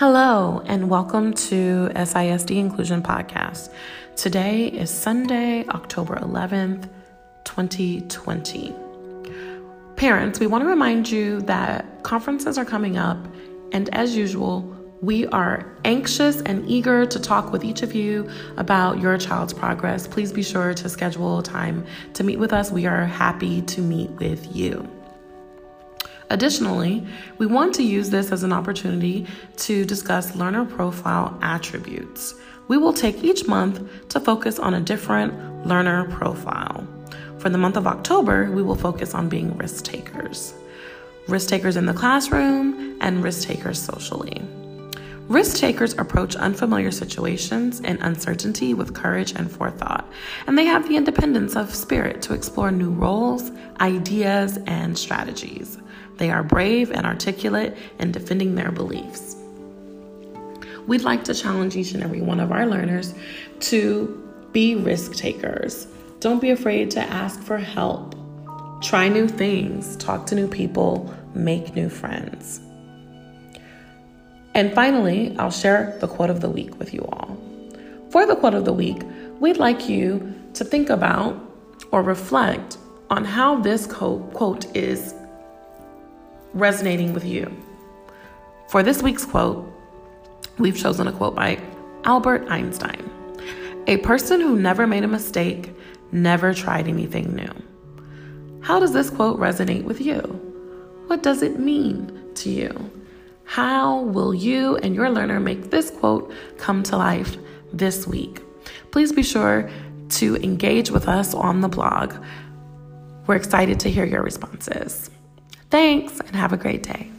Hello, and welcome to SISD Inclusion Podcast. Today is Sunday, October 11th, 2020. Parents, we want to remind you that conferences are coming up, and as usual, we are anxious and eager to talk with each of you about your child's progress. Please be sure to schedule time to meet with us. We are happy to meet with you. Additionally, we want to use this as an opportunity to discuss learner profile attributes. We will take each month to focus on a different learner profile. For the month of October, we will focus on being risk takers risk takers in the classroom and risk takers socially. Risk takers approach unfamiliar situations and uncertainty with courage and forethought, and they have the independence of spirit to explore new roles, ideas, and strategies. They are brave and articulate in defending their beliefs. We'd like to challenge each and every one of our learners to be risk takers. Don't be afraid to ask for help. Try new things, talk to new people, make new friends. And finally, I'll share the quote of the week with you all. For the quote of the week, we'd like you to think about or reflect on how this quote is resonating with you. For this week's quote, we've chosen a quote by Albert Einstein A person who never made a mistake never tried anything new. How does this quote resonate with you? What does it mean to you? How will you and your learner make this quote come to life this week? Please be sure to engage with us on the blog. We're excited to hear your responses. Thanks and have a great day.